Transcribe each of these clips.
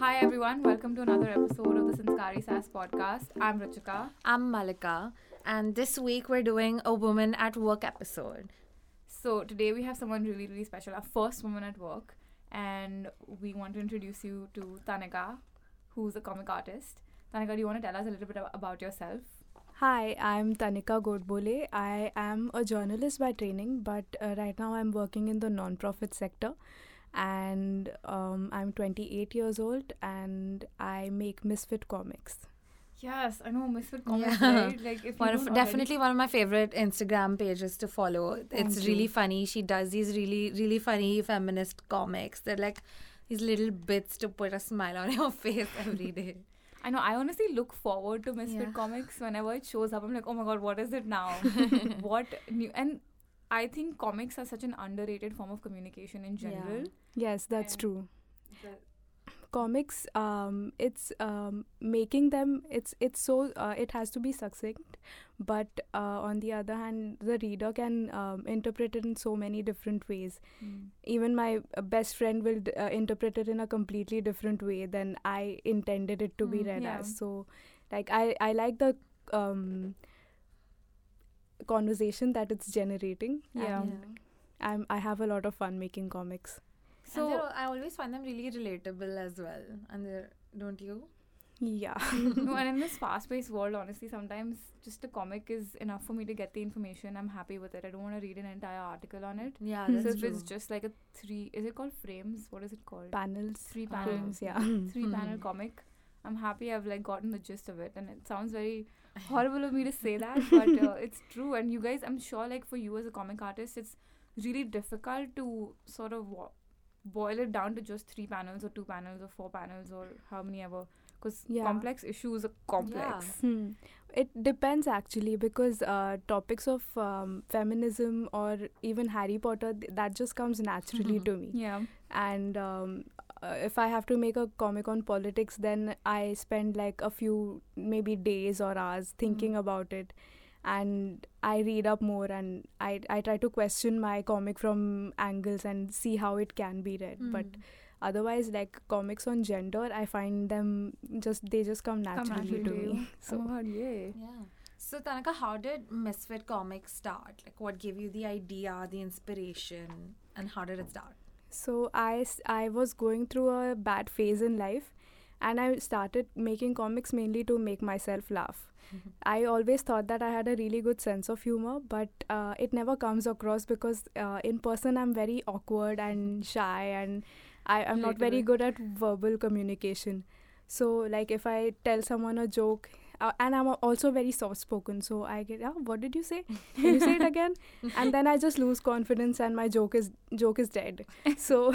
Hi everyone, welcome to another episode of the Sanskaari Sass podcast. I'm Ruchika. I'm Malika, and this week we're doing a Woman at Work episode. So today we have someone really, really special, our first woman at work, and we want to introduce you to Tanika, who's a comic artist. Tanika, do you want to tell us a little bit about yourself? Hi, I'm Tanika Godbole. I am a journalist by training, but uh, right now I'm working in the non-profit sector, and um, I'm 28 years old, and I make misfit comics. Yes, I know Misfit Comics, Yeah. right? Like if One of, don't definitely one of my favorite Instagram pages to follow. it's Thank really funny. She does these really, really funny feminist comics. They're like these little bits to put a smile on your face every day. I know. I honestly look forward to Misfit Yeah. Comics whenever it shows up. I'm like, oh my god, what is it now? what new? And I think comics are such an underrated form of communication in Yeah. general. Yes, that's And true. Comics, um, it's um, making them. It's it's so uh, it has to be succinct, but uh, on the other hand, the reader can um, interpret it in so many different ways. even my uh, best friend will d- uh, interpret it in a completely different way than I intended it to be Mm, read yeah. as. So, like I I like the um, conversation that it's generating. Yeah. and I'm I have a lot of fun making comics. So So I always find them really relatable as well. And don't you? Yeah, no, and in this fast-paced world, honestly, sometimes just a comic is enough for me to get the information. I'm happy with it. I don't want to read an entire article on it. Yeah, Hmm. so that's if true. it's just like a three, is it called frames? What is it called? panels, Three panels. frames. Yeah, Three-panel Mhm. comic. I'm happy. I've like gotten the gist of it, and it sounds very horrible of me to say that, but uh, it's true. And you guys, I'm sure, like for you as a comic artist, it's really difficult to sort of wa- boil it down to just three panels or two panels or four panels or how many ever, because Yeah. complex issues are complex. Hmm. It depends actually because uh, topics of um, feminism or even Harry Potter th- that just comes naturally Mhm. to me. Yeah. and um, uh, if I have to make a comic on politics, then I spend like a few maybe days or hours thinking about it, and I read up more and I I try to question my comic from angles and see how it can be read. But Mm. otherwise, like comics on gender, I find them just they just come Come naturally naturally to to me. So oh my god, yay. Yeah. So Tanika, how did Misfit Comics start? Like, what gave you the idea, the inspiration, and how did it start? So I, I was going through a bad phase in life and I started making comics mainly to make myself laugh. I always thought that I had a really good sense of humor, but uh, it never comes across because uh, in person I'm very awkward and shy and I, I'm not very good at verbal communication. So, like, if I tell someone a joke, uh, and I'm also very soft spoken, so I get, oh, what did you say? Can you say it again? and then I just lose confidence and my joke is joke is dead. so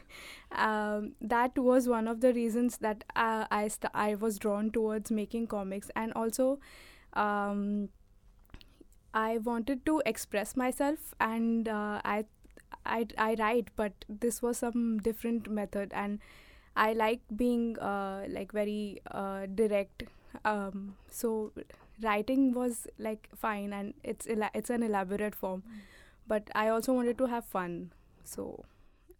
um, that was one of the reasons that uh, I st- I was drawn towards making comics and also um, I wanted to express myself and uh, I, I I write but this was some different method and I like being uh, like very uh, direct um, so writing was like fine and it's ela- it's an elaborate form. But I also wanted to have fun. So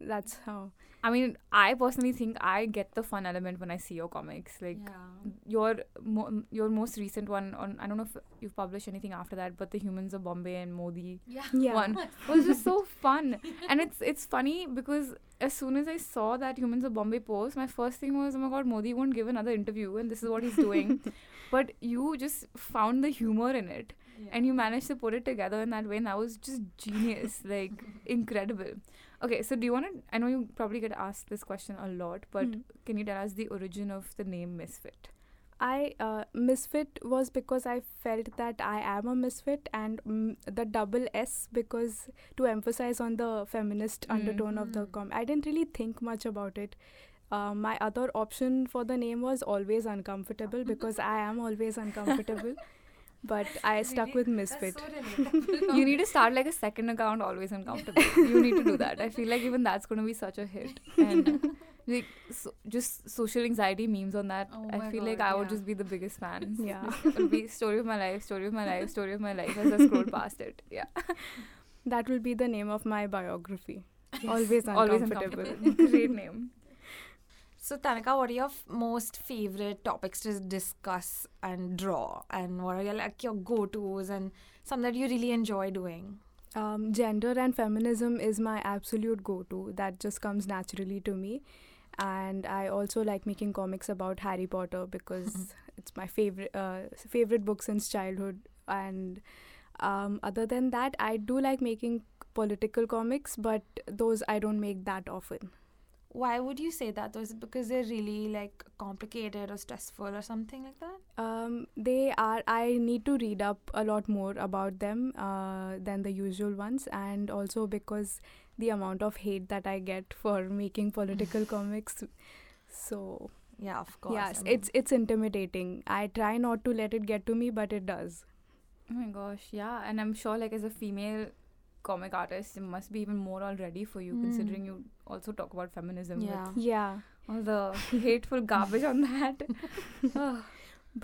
that's how I mean, I personally think I get the fun element when I see your comics. Like yeah. your mo- your most recent one on I don't know if you've published anything after that, but the Humans of Bombay and Modi Yeah. yeah one was just so fun. And it's it's funny because as soon as I saw that Humans of Bombay post, my first thing was, oh my god, Modi won't give another interview, and this is what he's doing. but you just found the humor in it, and you managed to put it together in that way, and that was just genius, like incredible. Okay, so do you want to? I know you probably get asked this question a lot, but Hmm. can you tell us the origin of the name Misfit? I uh, misfit was because I felt that I am a misfit, and mm, the double S because to emphasize on the feminist Mm. undertone of the Mm. com. I didn't really think much about it. Uh, my other option for the name was always uncomfortable because I am always uncomfortable. But I stuck Really? with misfit. you need to start like a second account, always uncomfortable. you need to do that. I feel like even that's going to be such a hit. And like so, just social anxiety memes on that. Oh I feel like God, I would just be the biggest fan. Yeah. It'll be story of my life, story of my life, story of my life as I scroll past it. Yeah. That will be the name of my biography. Always Always uncomfortable. uncomfortable. Great name. So, Tanika, what are your f- most favorite topics to discuss and draw? And what are your, like, your go tos and some that you really enjoy doing? Um, gender and feminism is my absolute go to. That just comes naturally to me. And I also like making comics about Harry Potter because it's my favorite uh, favorite book since childhood. And um, other than that, I do like making political comics, but those I don't make that often. Why would you say that? Was it because they're really like complicated or stressful or something like that? Um, they are. I need to read up a lot more about them uh, than the usual ones, and also because the amount of hate that I get for making political comics. So Yeah, of course. yes, I mean- it's it's intimidating. I try not to let it get to me, but it does. Oh my gosh, yeah. And I'm sure, like, as a female comic artist, it must be even more already for you, Mm. considering you also talk about feminism. with yeah. Yeah, All the hateful garbage on that.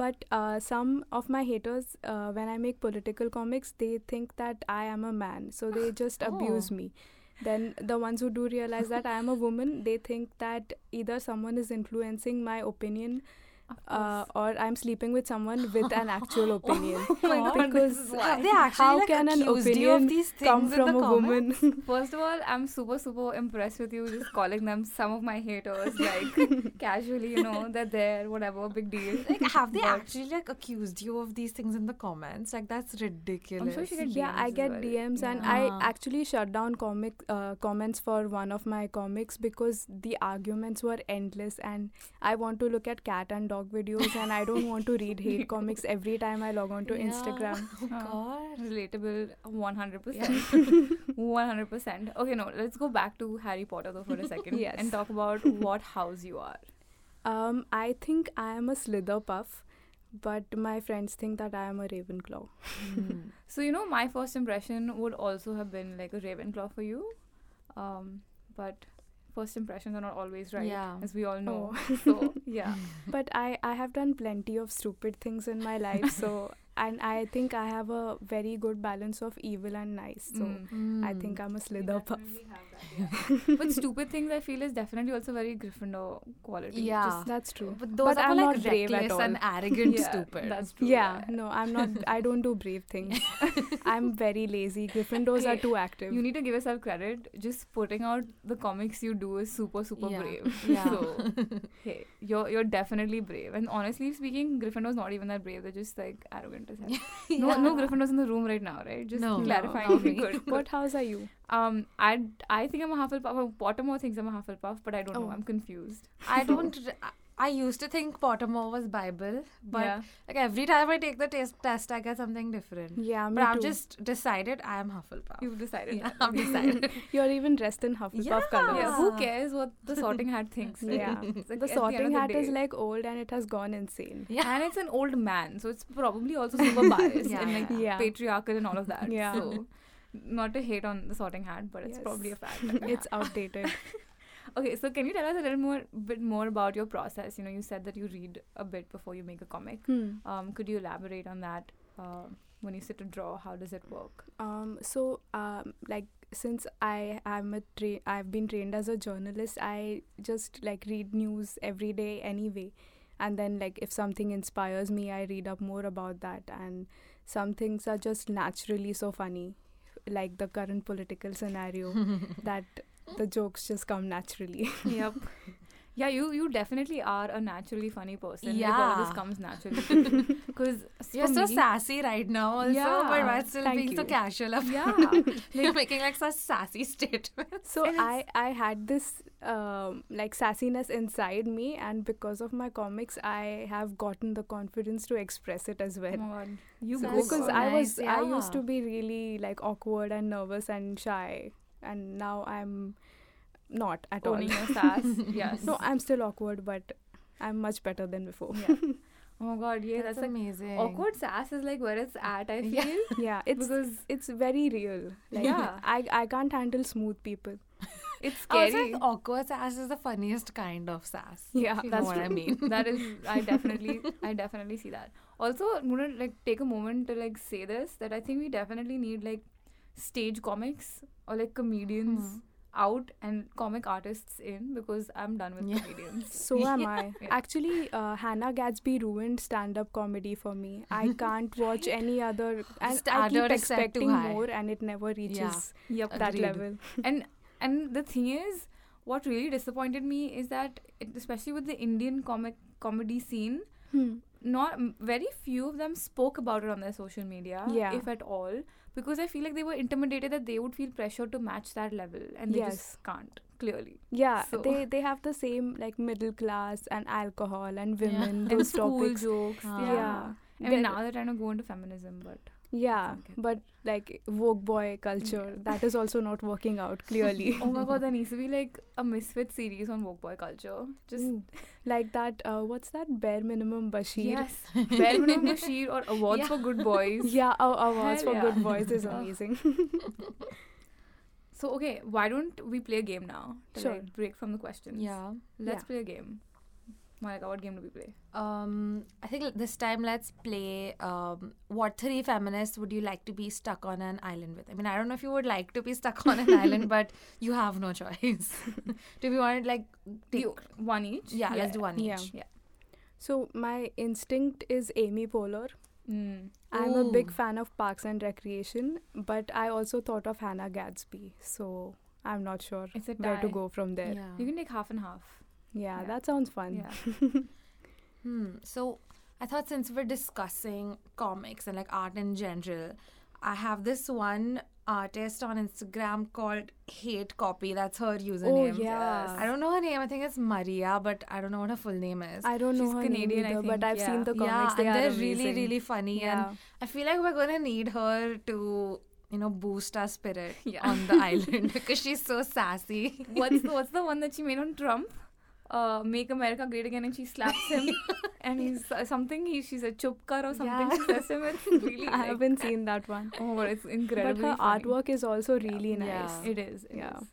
But uh, some of my haters, uh, when I make political comics, they think that I am a man, so they just abuse Oh. me. Then the ones who do realize that I am a woman, they think that either someone is influencing my opinion Of uh, or I'm sleeping with someone with an actual opinion. Oh my God, because this is why. Have they actually how like, can an opinion of these come from a comments? woman. First of all, I'm super, super impressed with you just calling them some of my haters, like casually, you know, that they're there, whatever, big deal. Like, have they But- actually like accused you of these things in the comments? Like, that's ridiculous. I'm sure she get yeah, I get. DMs, and Yeah. I actually shut down comic uh, comments for one of my comics because the arguments were endless, and I want to look at cat and dog videos, and I don't want to read hate comics every time I log on to Yeah. Instagram. Oh Oh. God. Relatable 100%. 100%. Okay, no, let's go back to Harry Potter though for a second Yes. and talk about what house you are. Um, I think I am a Slytherpuff, but my friends think that I am a Ravenclaw. Hmm. So, you know, my first impression would also have been like a Ravenclaw for you. Um, but first impressions are not always right, Yeah. as we all know. Oh. So, yeah. But I, I have done plenty of stupid things in my life, so and I think I have a very good balance of evil and nice. So Mm. I think I'm a But stupid things I feel is definitely also very Gryffindor quality. Yeah. Just- That's true. But those But are I'm like not brave at reckless and arrogant yeah, stupid. That's true. Yeah, no, I'm not. I don't do brave things. I'm very lazy. Gryffindors are too active. You need to give yourself credit. Just putting out the comics you do is super, super Yeah. brave. Yeah. So, hey, you're you're definitely brave. And honestly speaking, Gryffindor's not even that brave. They're just like arrogant as hell. No, Yeah. no Gryffindors in the room right now, right? Just No, no, clarifying. me. good. what house are you? Um, I I think I'm a Hufflepuff. Pottermore thinks I'm a Hufflepuff, but I don't know. Oh. I'm confused. I don't. I used to think Pottermore was Bible, but yeah. like every time I take the test, test I get something different. Yeah, me But I've just decided I am Hufflepuff. You've decided. yeah. I've decided. You're even dressed in Hufflepuff Yeah. colors. Yeah, who cares what the sorting hat thinks? right? Yeah. Like The sorting end of hat the is like old and it has gone insane. Yeah. and it's an old man, so it's probably also super biased Yeah, and like yeah. patriarchal and all of that. Yeah. So, not to hate on the sorting hat, but it's Yes. probably a fact. It's outdated. okay, so can you tell us a little more, bit more about your process? You know, you said that you read a bit before you make a comic. Hmm. Um, could you elaborate on that? Uh, when you sit to draw, how does it work? Um, so, um, like, since I am a tra- I've been trained as a journalist, I just like read news every day anyway, and then like if something inspires me, I read up more about that. And some things are just naturally so funny, like the current political scenario, that the jokes just come naturally. yep. Yeah, you you definitely are a naturally funny person. Like, all this comes naturally. Because You're so sassy right now, also, but Yeah, while still thank being so you. casual. About Yeah. You're making like such sassy statements. So I I had this um, like sassiness inside me, and because of my comics, I have gotten the confidence to express it as well. You So go because girl. I nice, was I used to be really like awkward and nervous and shy, and now I'm not at all. owning your sass. yes. no, I'm still awkward, but I'm much better than before. Yeah. Oh my god, yeah, that's, That's, like amazing. awkward sass is like where it's at, I feel. Yeah, it's because it's very real. Like, Yeah. I I can't handle smooth people. it's I was scary. like, awkward sass is the funniest kind of sass. Yeah, That's what I true. mean. that is I definitely I definitely see that. Also, I'm gonna like take a moment to like say this that I think we definitely need like stage comics or like comedians hmm. Out and comic artists in because I'm done with Yeah. comedians. So am I. Yeah. Actually, uh, Hannah Gadsby ruined stand-up comedy for me. I can't watch any other, and I keep is set too expecting more, and it never reaches Yep. that level. and and the thing is, what really disappointed me is that, it, especially with the Indian comic comedy scene, Hmm. not very few of them spoke about it on their social media, Yeah. if at all, because I feel like they were intimidated that they would feel pressure to match that level, and they Yes. just can't. Clearly, Yeah, So- they they have the same like middle class and alcohol and Yeah. women and those school topics. jokes. Ah. yeah. Yeah. I mean, They're- now they're trying to go into feminism, but Yeah, but like woke boy culture that is also not working out clearly. oh my god, there needs to be like a misfit series on woke boy culture. Just Ooh. like that. Uh, what's that? Bare minimum Bashir. yes, Bare Minimum Bashir or awards Yeah. for good boys. Yeah, awards Hell for yeah. good boys is amazing. So okay, why don't we play a game now to Sure. like break from the questions? Yeah. let's Yeah. play a game. Malika, what game do we play? Um, I think this time let's play. Um, what three feminists would you like to be stuck on an island with? I mean, I don't know if you would like to be stuck on an island, but you have no choice. Do we want to like take? You, one each. yeah, let's do one Yeah. each. Yeah. so my instinct is Amy Poehler. Mm. I'm a big fan of Parks and Recreation, but I also thought of Hannah Gadsby, so I'm not sure It's a where to go from there. Yeah. You can take half and half. Yeah, Yeah. that sounds fun. Yeah. Hmm. So I thought since we're discussing comics and like art in general, I have this one artist on Instagram called Hate Copy. That's her username. Oh yeah. I don't know her name. I think it's Maria, but I don't know what her full name is. I don't know She's her Canadian, I name either, think, but I've yeah. seen the yeah, comics. they and they're really, really funny. yeah. And I feel like we're gonna need her to, you know, boost our spirit Yeah. on the island because she's so sassy. what's the what's the one that she made on Trump? Uh, make America great again, and she slaps him, and he's uh, something. He she's a chupkar or something. Yeah. She says him. It's really. I like- haven't seen that one. Oh, but it's But incredibly. her funny. artwork is also really Yeah. nice. It is. it Yeah. is.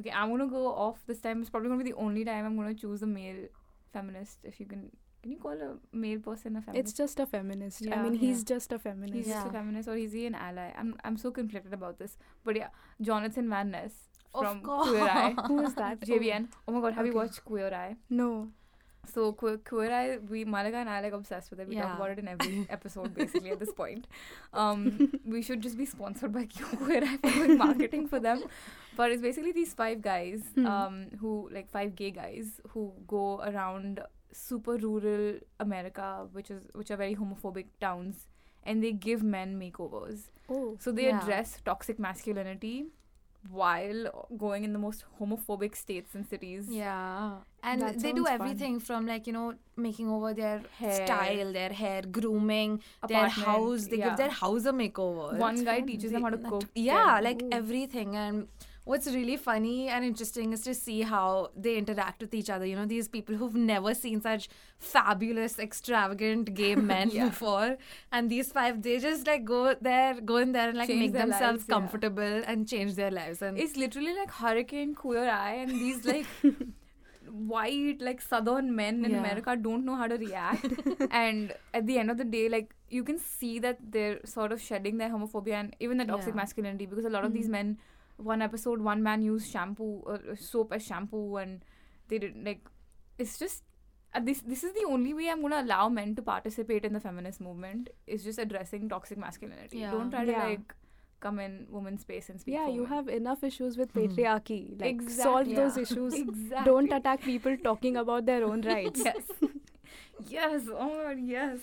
Okay, I'm gonna go off this time. It's probably gonna be the only time I'm gonna choose a male feminist. If you can, can you call a male person a feminist? It's just a feminist. Yeah. I Yeah. mean, Yeah. he's just a feminist. He's just a feminist, or is he an ally? I'm I'm so conflicted about this. But yeah, Jonathan Van Ness from course. Queer Eye. Who is that? JVN. Oh my god, have you watched Queer Eye? No. So Queer, Queer Eye, we Malika and I are like obsessed with it. We talk Yeah. about it in every episode basically at this point. Um, we should just be sponsored by Queer Eye for doing marketing for them. But it's basically these five guys, Hmm. um, who like five gay guys who go around super rural America, which is which are very homophobic towns, and they give men makeovers. Oh. So they Yeah. address toxic masculinity while going in the most homophobic states and cities. Yeah. And That they do sounds fun. everything from like, you know, making over their Hair. style, their hair, grooming, their house. They yeah. give their house a makeover. One guy fun. teaches They- them how to cook. Yeah, like Ooh. everything. And what's really funny and interesting is to see how they interact with each other. You know, these people who've never seen such fabulous, extravagant gay men Yeah. before. And these five, they just like go there, go in there and like Change make themselves lives, yeah. comfortable and change their lives. And It's literally like Hurricane Queer Eye, and these like white, like southern men in Yeah. America don't know how to react. and at the end of the day, like you can see that they're sort of shedding their homophobia and even the toxic Yeah. masculinity because a lot of these Mhm. men, one episode, one man used shampoo uh, soap as shampoo, and they didn't like it's just. Uh, this this is the only way I'm gonna allow men to participate in the feminist movement is just addressing toxic masculinity. Yeah. Don't try to Yeah. like come in women's space and speak. Yeah, for you women. have enough issues with Mhm. patriarchy. Like, Exactly. solve those issues. exactly. Don't attack people talking about their own rights. Yes. yes. Oh my god. Yes.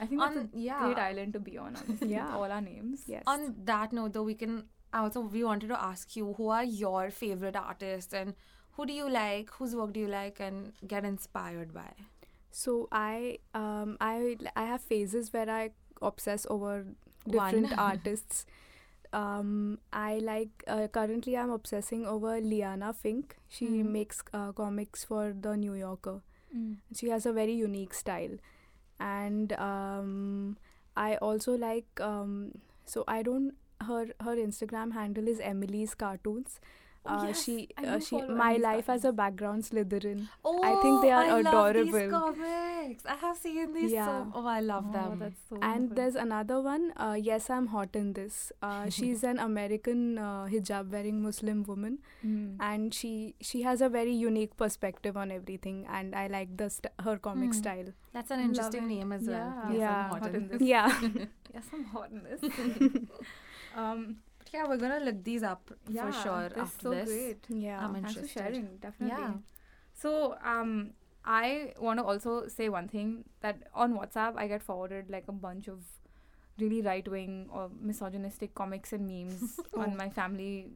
I think that's on, a yeah. great island to be on. Honestly, Yeah. all our names. Yes. On that note, though, we can also we wanted to ask you who are your favorite artists and who do you like, whose work do you like, and get inspired by. So I um I I have phases where I obsess over different artists. Um, I like uh, currently I'm obsessing over Liana Finck. She Mhm. makes uh, comics for the New Yorker. Mm. She has a very unique style, and um, I also like um, so I don't her her Instagram handle is Emily's Cartoons. Uh, yes, she, I uh, do she, follow my Emmy's life as a background Slytherin. Oh, I think they are I love these comics. I have seen these. Yeah. So, oh, I love Oh, them. that's so And good. there's another one. Uh, yes, I'm hot in this. Uh, she's an American uh, hijab-wearing Muslim woman, Mm. and she she has a very unique perspective on everything, and I like the st- her comic Hmm. style. That's an interesting name as well. Yeah. Yes, I'm Yeah. hot Hot in in this. this. Yeah, yes, I'm hot in this. Um, But yeah, we're gonna look these up yeah, for sure they're after so this. great. yeah. I'm Thanks for sharing. Definitely. Yeah. So, um, I want to also say one thing that on WhatsApp I get forwarded like a bunch of really right wing or misogynistic comics and memes Oh. on my family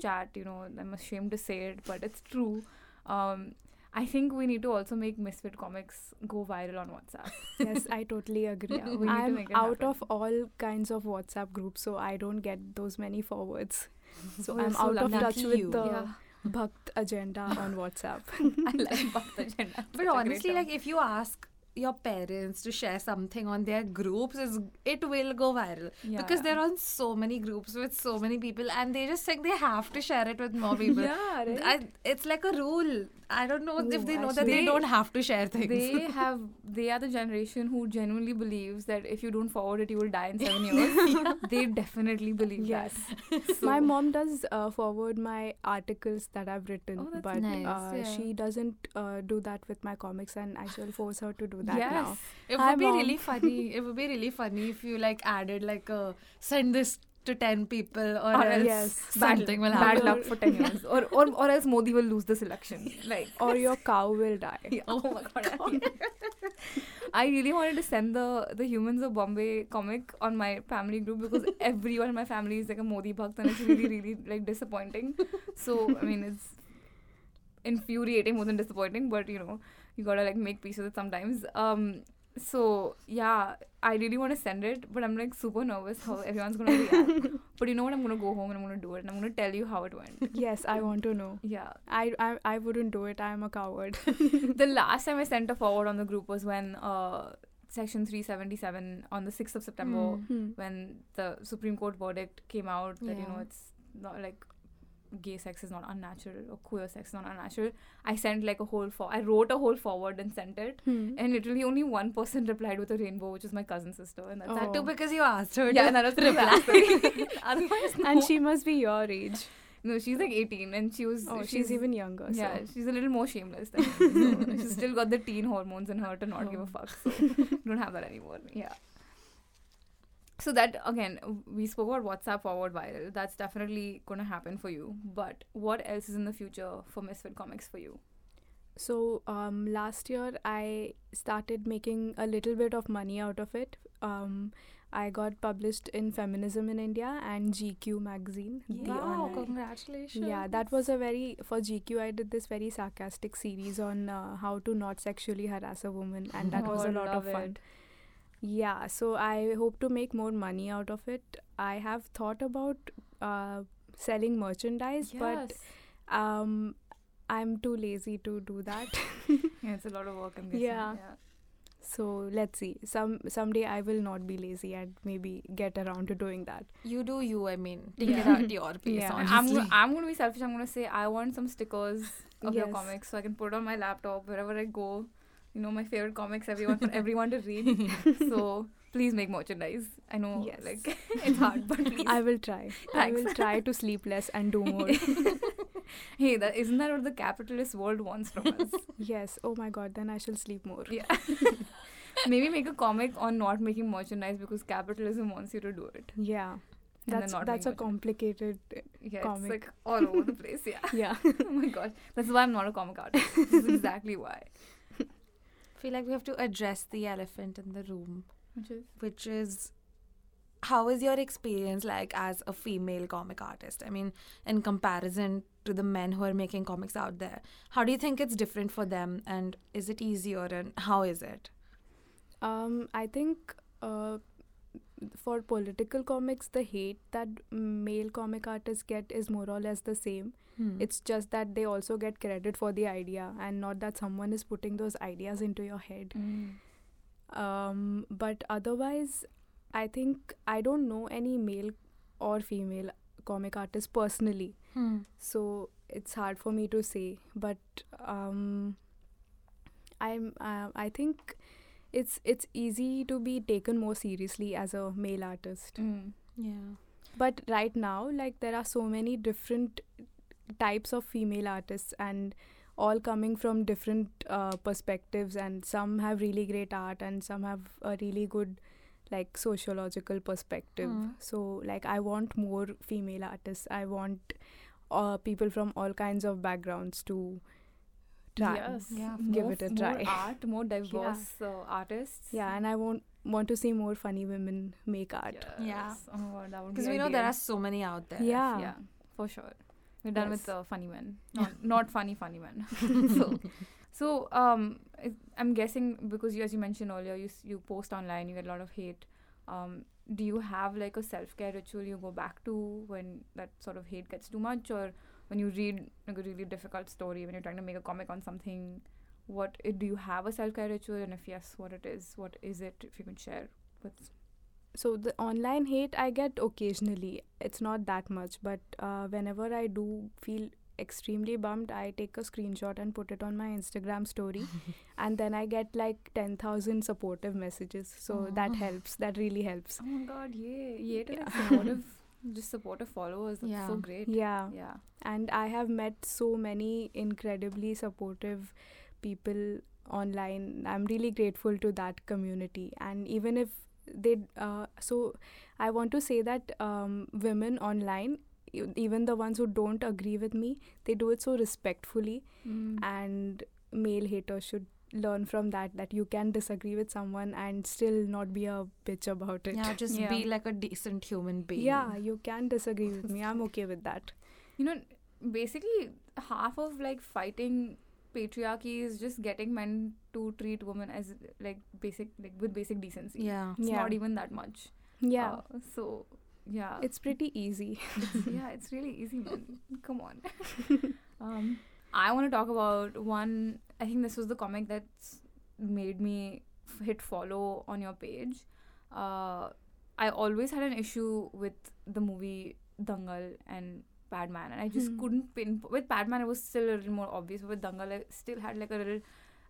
chat. You know, I'm ashamed to say it, but it's true. Um, I think we need to also make Misfit comics go viral on WhatsApp. yes, I totally agree. Yeah, we need I'm make it out happen. of all kinds of WhatsApp groups, so I don't get those many forwards. So Oh, I'm so out of touch with you. the yeah, Bhakt agenda on WhatsApp. I like Bhakt Agenda. But honestly, like if you ask your parents to share something on their groups, is it will go viral Yeah, because yeah. they're on so many groups with so many people, and they just think they have to share it with more people. yeah, right? I, it's like a rule. I don't know if they know that they They- don't have to share things. they have they are the generation who genuinely believes that if you don't forward it you will die in seven years they definitely believe Yes. that my mom does uh, forward my articles that I've written, Oh, but nice, uh, yeah. she doesn't uh, do that with my comics, and I shall force her to do that yes now. It Hi, would be Mom. really funny. It would be really funny if you like added like a send this to ten people or, or else yes, bad, something will bad luck for 10 years or, or or else modi will lose this election like Or your cow will die. oh my god I really wanted to send the the humans of Bombay comic on my family group because everyone in my family is like a Modi bhakt and it's really really like disappointing. So I mean it's infuriating more than disappointing, but you know you gotta like make peace with it sometimes. Um, so yeah, I really want to send it, but I'm like super nervous how everyone's gonna react. but you know what? I'm gonna go home and I'm gonna do it and I'm gonna tell you how it went. yes, I want to know. Yeah. I, I I wouldn't do it. I'm a coward. the last time I sent a forward on the group was when uh, Section 377 on the 6th of September, Mm. Hmm. when the Supreme Court verdict came out that you know it's not like gay sex is not unnatural or queer sex is not unnatural. I sent like a whole for I wrote a whole forward and sent it, Hmm. and literally only one person replied with a rainbow, which is my cousin sister, and that's That too Oh. because you asked her yeah, to and that was reply. Otherwise, And she must be your age. no, she's like 18, and she was Oh, she's, even younger. Yeah, So. she's a little more shameless than me. So she's still got the teen hormones in her to not give a Oh. fuck. So don't have that anymore. Yeah. So that again, we spoke about WhatsApp forward viral. That's definitely gonna happen for you. But what else is in the future for Misfit Comics for you? So um, last year I started making a little bit of money out of it. Um, I got published in Feminism in India and GQ magazine. the Wow, congratulations. Yeah, that was a very for GQ. I did this very sarcastic series on uh, how to not sexually harass a woman, and that was Oh, a lot of fun. it. Yeah, so I hope to make more money out of it. I have thought about uh, selling merchandise, but um, I'm too lazy to do that. yeah, it's a lot of work. I'm guessing. Yeah. so let's see. Some someday I will not be lazy and maybe get around to doing that. You do you, I mean. Take it Yeah. at your pace, Yeah. honestly. I'm gonna, I'm gonna be selfish. I'm gonna say I want some stickers of your comics so I can put it on my laptop wherever I go. You know my favorite comics, everyone for everyone to read. so please make merchandise. I know, Yes. like it's hard, but please. I will try. I will try to sleep less and do more. hey, that isn't that what the capitalist world wants from us? yes. Oh my god. Then I shall sleep more. yeah. Maybe make a comic on not making merchandise because capitalism wants you to do it. Yeah. And That's that's a complicated. Uh, yeah, comic. it's like all over the place. Yeah. Yeah. oh my gosh, that's why I'm not a comic artist. This is exactly why. Feel like we have to address the elephant in the room, Which is which is how is your experience like as a female comic artist? I mean, in comparison to the men who are making comics out there, how do you think it's different for them and is it easier and how is it? Um, I think uh, for political comics, the hate that male comic artists get is more or less the same. Hmm. It's just that they also get credit for the idea and not that someone is putting those ideas into your head. Um, but otherwise, I think I don't know any male or female comic artist personally. Hmm. So it's hard for me to say, but um, I'm uh, I think it's it's easy to be taken more seriously as a male artist. Mm. Yeah. But right now, like there are so many different types of female artists and all coming from different uh, perspectives and some have really great art and some have a really good like sociological perspective Mm. so like i want more female artists i want uh, people from all kinds of backgrounds to try Yes. Yeah, give more, it a try. More art, more diverse uh, artists. yeah and i want want to see more funny women make art Yes. Yeah. Oh that would be Because we know there are so many out there. yeah Yeah, for sure. We're done with Yes. uh, funny men, not not funny funny men. so, so um, I'm guessing because you, as you mentioned earlier, you you post online, you get a lot of hate. Um, do you have like a self care ritual you go back to when that sort of hate gets too much, or when you read like a really difficult story, when you're trying to make a comic on something? What uh, do you have a self care ritual, and if yes, what it is? What is it? If you can share with so the online hate i get occasionally it's not that much but uh, whenever i do feel extremely bummed i take a screenshot and put it on my instagram story and then i get like 10000 supportive messages so that helps that really helps Oh my god, yeah, yeah, Yeah. just supportive followers. That's so Yeah. great. yeah Yeah. and i have met so many incredibly supportive people online i'm really grateful to that community and even if they uh, so i want to say that um, women online even the ones who don't agree with me they do it so respectfully Mm. and male haters should learn from that that you can disagree with someone and still not be a bitch about it Yeah, just Yeah. be like a decent human being. yeah you can disagree with me i'm okay with that You know, basically, half of like fighting patriarchy is just getting men to treat women as like basic, like with basic decency. Yeah. It's Yeah. not even that much. yeah Uh, so, yeah. it's pretty easy yeah, it's really easy, man. Come on. um, I want to talk about one. I think this was the comic that's made me f- hit follow on your page. Uh, I always had an issue with the movie Dangal and Padman, and I just Hmm. couldn't pin. With Padman, it was still a little more obvious. But with Dangal, I still had like a little.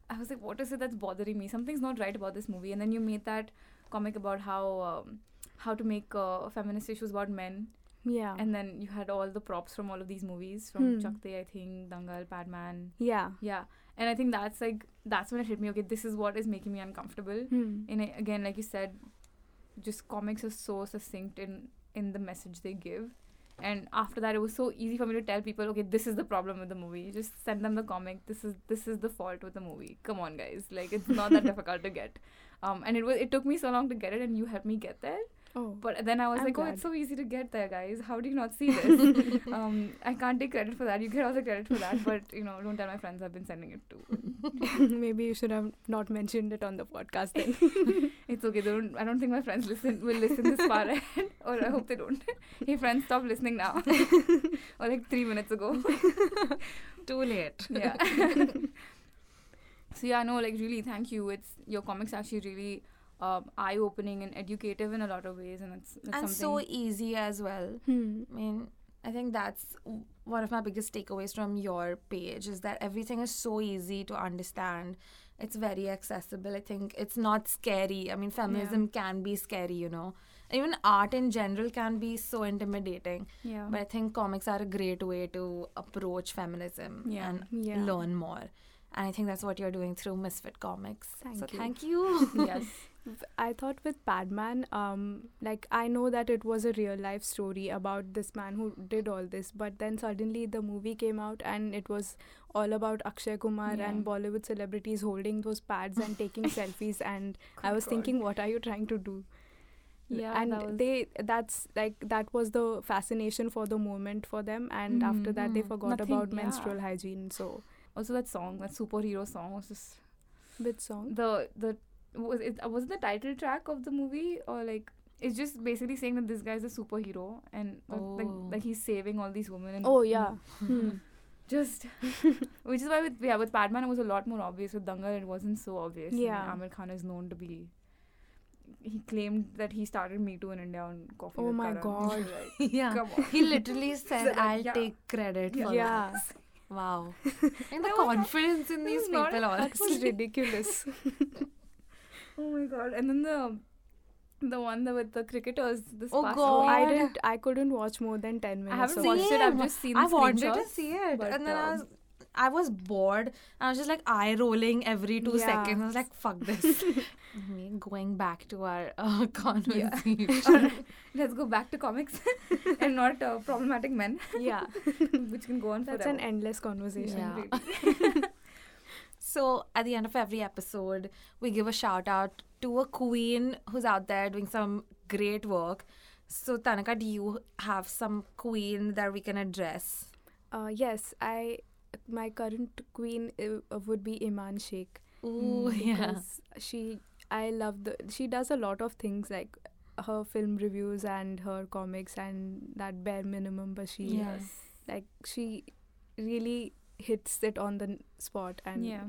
I was like, what is it that's bothering me? Something's not right about this movie. And then you made that comic about how um, how to make uh, feminist issues about men yeah and then you had all the props from all of these movies from Hmm. Chak De, I think, Dangal, Padman. yeah Yeah. And I think that's like that's when it hit me, okay, this is what is making me uncomfortable. Hmm. And I, again, like you said, just comics are so succinct in in the message they give. And after that it was so easy for me to tell people, okay, this is the problem with the movie. Just send them the comic. This is this is the fault with the movie. Come on guys. Like it's not that difficult to get. Um and it was it took me so long to get it and you helped me get there. Oh But then I was I'm like, oh, it's so easy to get there, guys. How do you not see this? um, I can't take credit for that. You get all the credit for that, but you know, don't tell my friends I've been sending it to. maybe you should have not mentioned it on the podcast then It's okay. They don't. I don't think my friends listen will listen this far ahead, or I hope they don't. hey, friends, stop listening now. or like three minutes ago. Too late. Yeah. so yeah, no, like really, thank you. It's your comics actually really um, eye-opening and educative in a lot of ways, and it's, that's and so easy as well. Hmm. I mean, I think that's one of my biggest takeaways from your page is that everything is so easy to understand. It's very accessible. I think it's not scary. I mean, feminism can be scary, you know. Even art in general can be so intimidating. yeah. But I think comics are a great way to approach feminism Yeah. and Yeah. learn more. And I think that's what you're doing through Misfit Comics. Thank so you. thank you. yes. I thought with Padman, um, like I know that it was a real life story about this man who did all this, but then suddenly the movie came out and it was all about Akshay Kumar Yeah. and Bollywood celebrities holding those pads and taking selfies, and I was God. thinking, what are you trying to do? Yeah, and that was- they that's like that was the fascination for the moment for them, and after that they Mhm. forgot Nothing- about yeah. menstrual hygiene. So, Also, that song, that superhero song, was just which song? the the was it was it the title track of the movie or like it's just basically saying that this guy's a superhero and uh, like Oh. like he's saving all these women. And Oh yeah. Hmm. just which is why with yeah with Padman it was a lot more obvious. With Dangal it wasn't so obvious. Yeah. Aamir Khan is known to be he claimed that he started Me Too in India on Coffee. Oh my Karan. God. Like, yeah. Come on. He literally said, like, I'll yeah. take credit for Yeah. that. Wow. And the confidence in these people, was honestly. ridiculous. Oh my god! And then the the one that with the cricketers. This Oh past God. I didn't. I couldn't watch more than ten minutes. I haven't watched it. I've just seen. I wanted to see it. but, and then I um, was I was bored. I was just like eye rolling every two Yeah. seconds. I was like, fuck this. Going back to our uh, conversation. Alright, Let's go back to comics and not uh, problematic men, Yeah, which can go on for that's forever. an endless conversation. Yeah. So at the end of every episode, we give a shout out to a queen who's out there doing some great work. So Tanika, do you have some queen that we can address? Uh, yes, I. My current queen uh, would be Iman Sheikh. Ooh, yeah. she i love the she does a lot of things like her film reviews and her comics and that bare minimum bashir Yes. like she really hits it on the spot and yeah.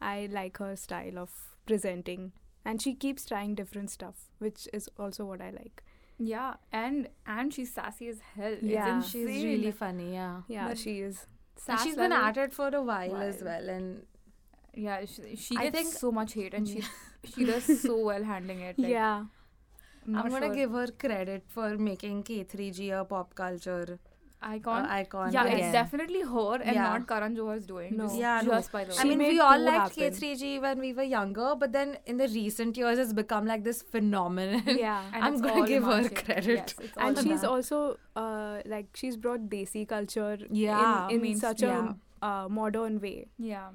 i like her style of presenting and she keeps trying different stuff which is also what i like Yeah, and and she's sassy as hell. It's Yeah. She's insane. really funny, yeah. yeah But- she is. And she's been at it for a while as well, and Yeah, she, she I gets think- so much hate, and she she does so well handling it. Like, yeah I'm, I'm gonna sure. give her credit for making K3G a pop culture icon. uh, icon. yeah, again. it's definitely her and Yeah. not Karan Johar's doing. No. Just, Yeah, no. by the way. I mean, we all liked happen. K3G when we were younger, but then in the recent years, it's become like this phenomenon. yeah And I'm gonna all give her Iman credit. Yes, and Iman. she's also uh, like she's brought desi culture Yeah, in, in means- such yeah. a uh, modern way yeah.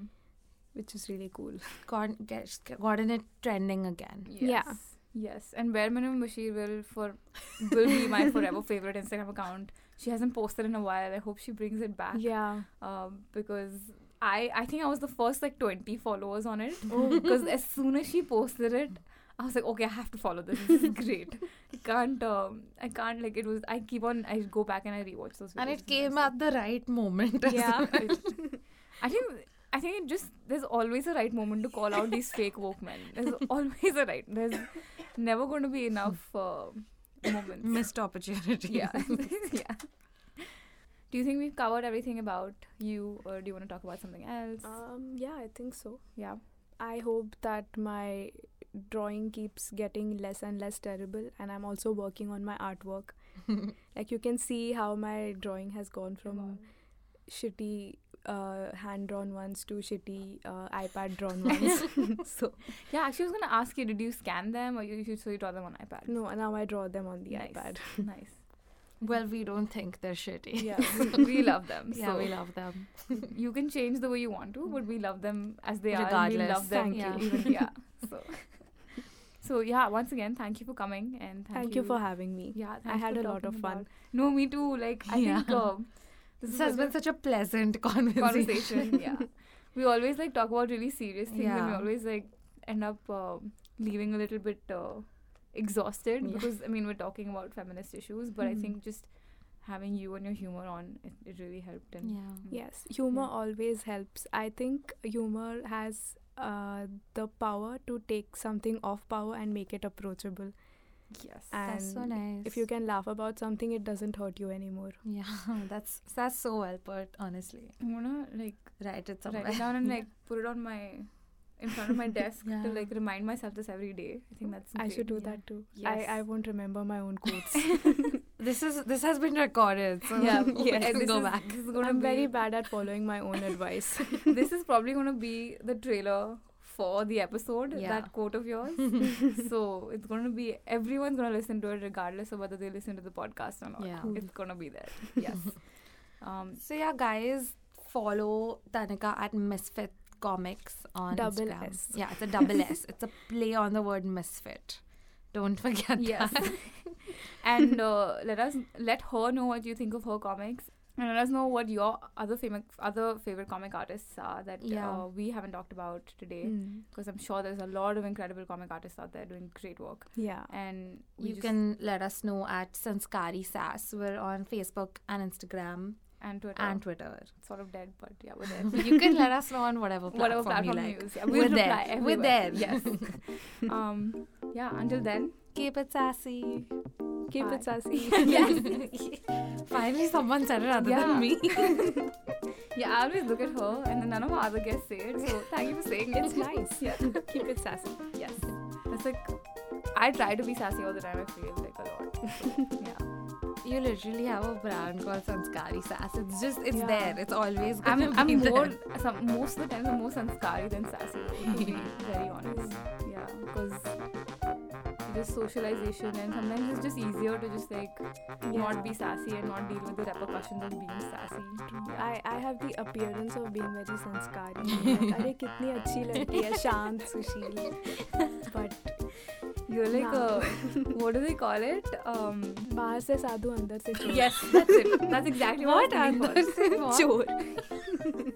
which is really cool Got, get, gotten it trending again. Yes. Yeah. Yes, and Bare Minimum Bashir will for will be my forever favorite Instagram account. She hasn't posted in a while. I hope she brings it back. yeah Um, because I I think I was the first like 20 followers on it. Oh. Because as soon as she posted it, I was like, okay, I have to follow this. This is great. I can't. Um, I can't like it was. I keep on. I go back and I rewatch those. And it came at the right moment. Yeah. well. I think I think it just there's always a right moment to call out these fake woke men. There's always a right. There's never going to be enough uh, moments. Missed opportunity. yeah, yeah. Do you think we've covered everything about you, or do you want to talk about something else? um yeah i think so yeah. i hope that my drawing keeps getting less and less terrible and i'm also working on my artwork like you can see how my drawing has gone from shitty uh, hand drawn ones to shitty uh, ipad drawn ones so Yeah, actually, I was gonna ask you, did you scan them, or you, you so you draw them on iPad? no now i draw them on the Nice. ipad nice. Well, we don't think they're shitty. Yeah, we, we love them. Yeah, so we love them. you can change the way you want to, but we love them as they are. and We Regardless. love them. Thank you. Even, yeah. So, so yeah. Once again, thank you for coming and thank, thank you for having me Yeah, i had a lot of fun about- No, me too. Like I Yeah. think uh, this, This has been a such a pleasant conversation. conversation. yeah, we always like talk about really serious things, and we always like end up uh, leaving a little bit uh, exhausted Yeah. because I mean we're talking about feminist issues, but I Mhm. think just having you and your humor on it, it really helped. And Yeah. Yes, humor Yeah. always helps. I think humor has uh, the power to take something off power and make it approachable. Yes, And That's so nice. if you can laugh about something, it doesn't hurt you anymore. Yeah, that's that's so well put. Honestly, I'm gonna like write it somewhere. write it down and like put it on my in front of my desk Yeah. to like remind myself this every day. I think that's I should do. Yeah. that too. Yes. I, I won't remember my own quotes. this is this has been recorded, so Yeah, yes, this go is, back. This is gonna I'm be, very bad at following my own advice. this is probably gonna be the trailer for the episode. Yeah. That quote of yours. so it's gonna be everyone's gonna listen to it regardless of whether they listen to the podcast or not. Yeah. It's gonna be there. Yes. um. So yeah, guys, follow Tanika at Misfit Comics on Double Instagram. S. Yeah, it's a double S. It's a play on the word misfit. Don't forget Yes. that. and uh, let us let her know what you think of her comics. And let us know what your other famous other favorite comic artists are that Yeah. uh, we haven't talked about today. Mm. Because I'm sure there's a lot of incredible comic artists out there doing great work. Yeah. And You can let us know at Sanskaari Sass. We're on Facebook and Instagram and Twitter. and Twitter. sort of dead, but yeah, we're there. you can let us know on whatever platform, Whatever platform you like. use. Yeah, We're we'll there. reply We're there. Yes. um, yeah, until then, Keep it sassy. Keep it sassy. Finally, someone said it other Yeah. than me. yeah, I always look at her and then none of our other guests say it. So thank you for saying it. it's nice. Yeah. Keep it sassy. Yes. It's like I try to be sassy all the time. I feel like a lot. yeah. You literally have a brand called Sanskaari Sass. It's just, it's Yeah. there. It's always I'm, I'm more some, most of the time I'm more sanskari than sassy to be very honest yeah because just socialization and sometimes it's just easier to just like not be sassy and not deal with the repercussions of being sassy yeah. I, I have the appearance of being very sanskari. like, अरे कितनी अच्छी लड़की है शांत सुशील but you're like Nah. a what do they call it um बाहर से साधु अंदर से चोर yes that's it that's exactly what, What I was looking